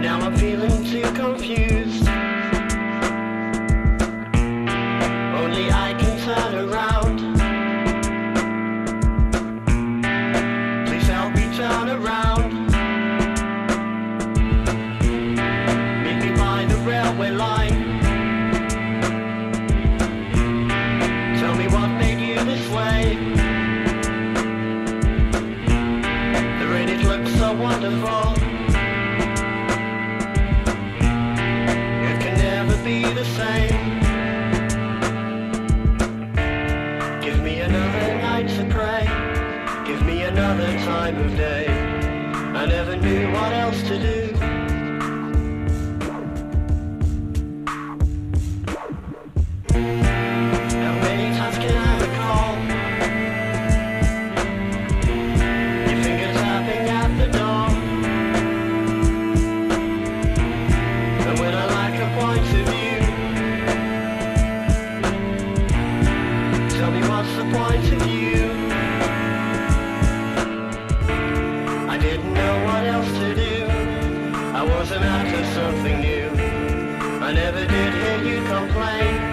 now I'm feeling too confused. Only I can turn around. Please help me turn around. Meet me by the railway line. Tell me what made you this way. The rain it looks so wonderful. another night to pray. Give me another time of day. I never knew what else to do. what's the point of you? I didn't know what else to do. I wasn't out of something new. I never did hear you complain.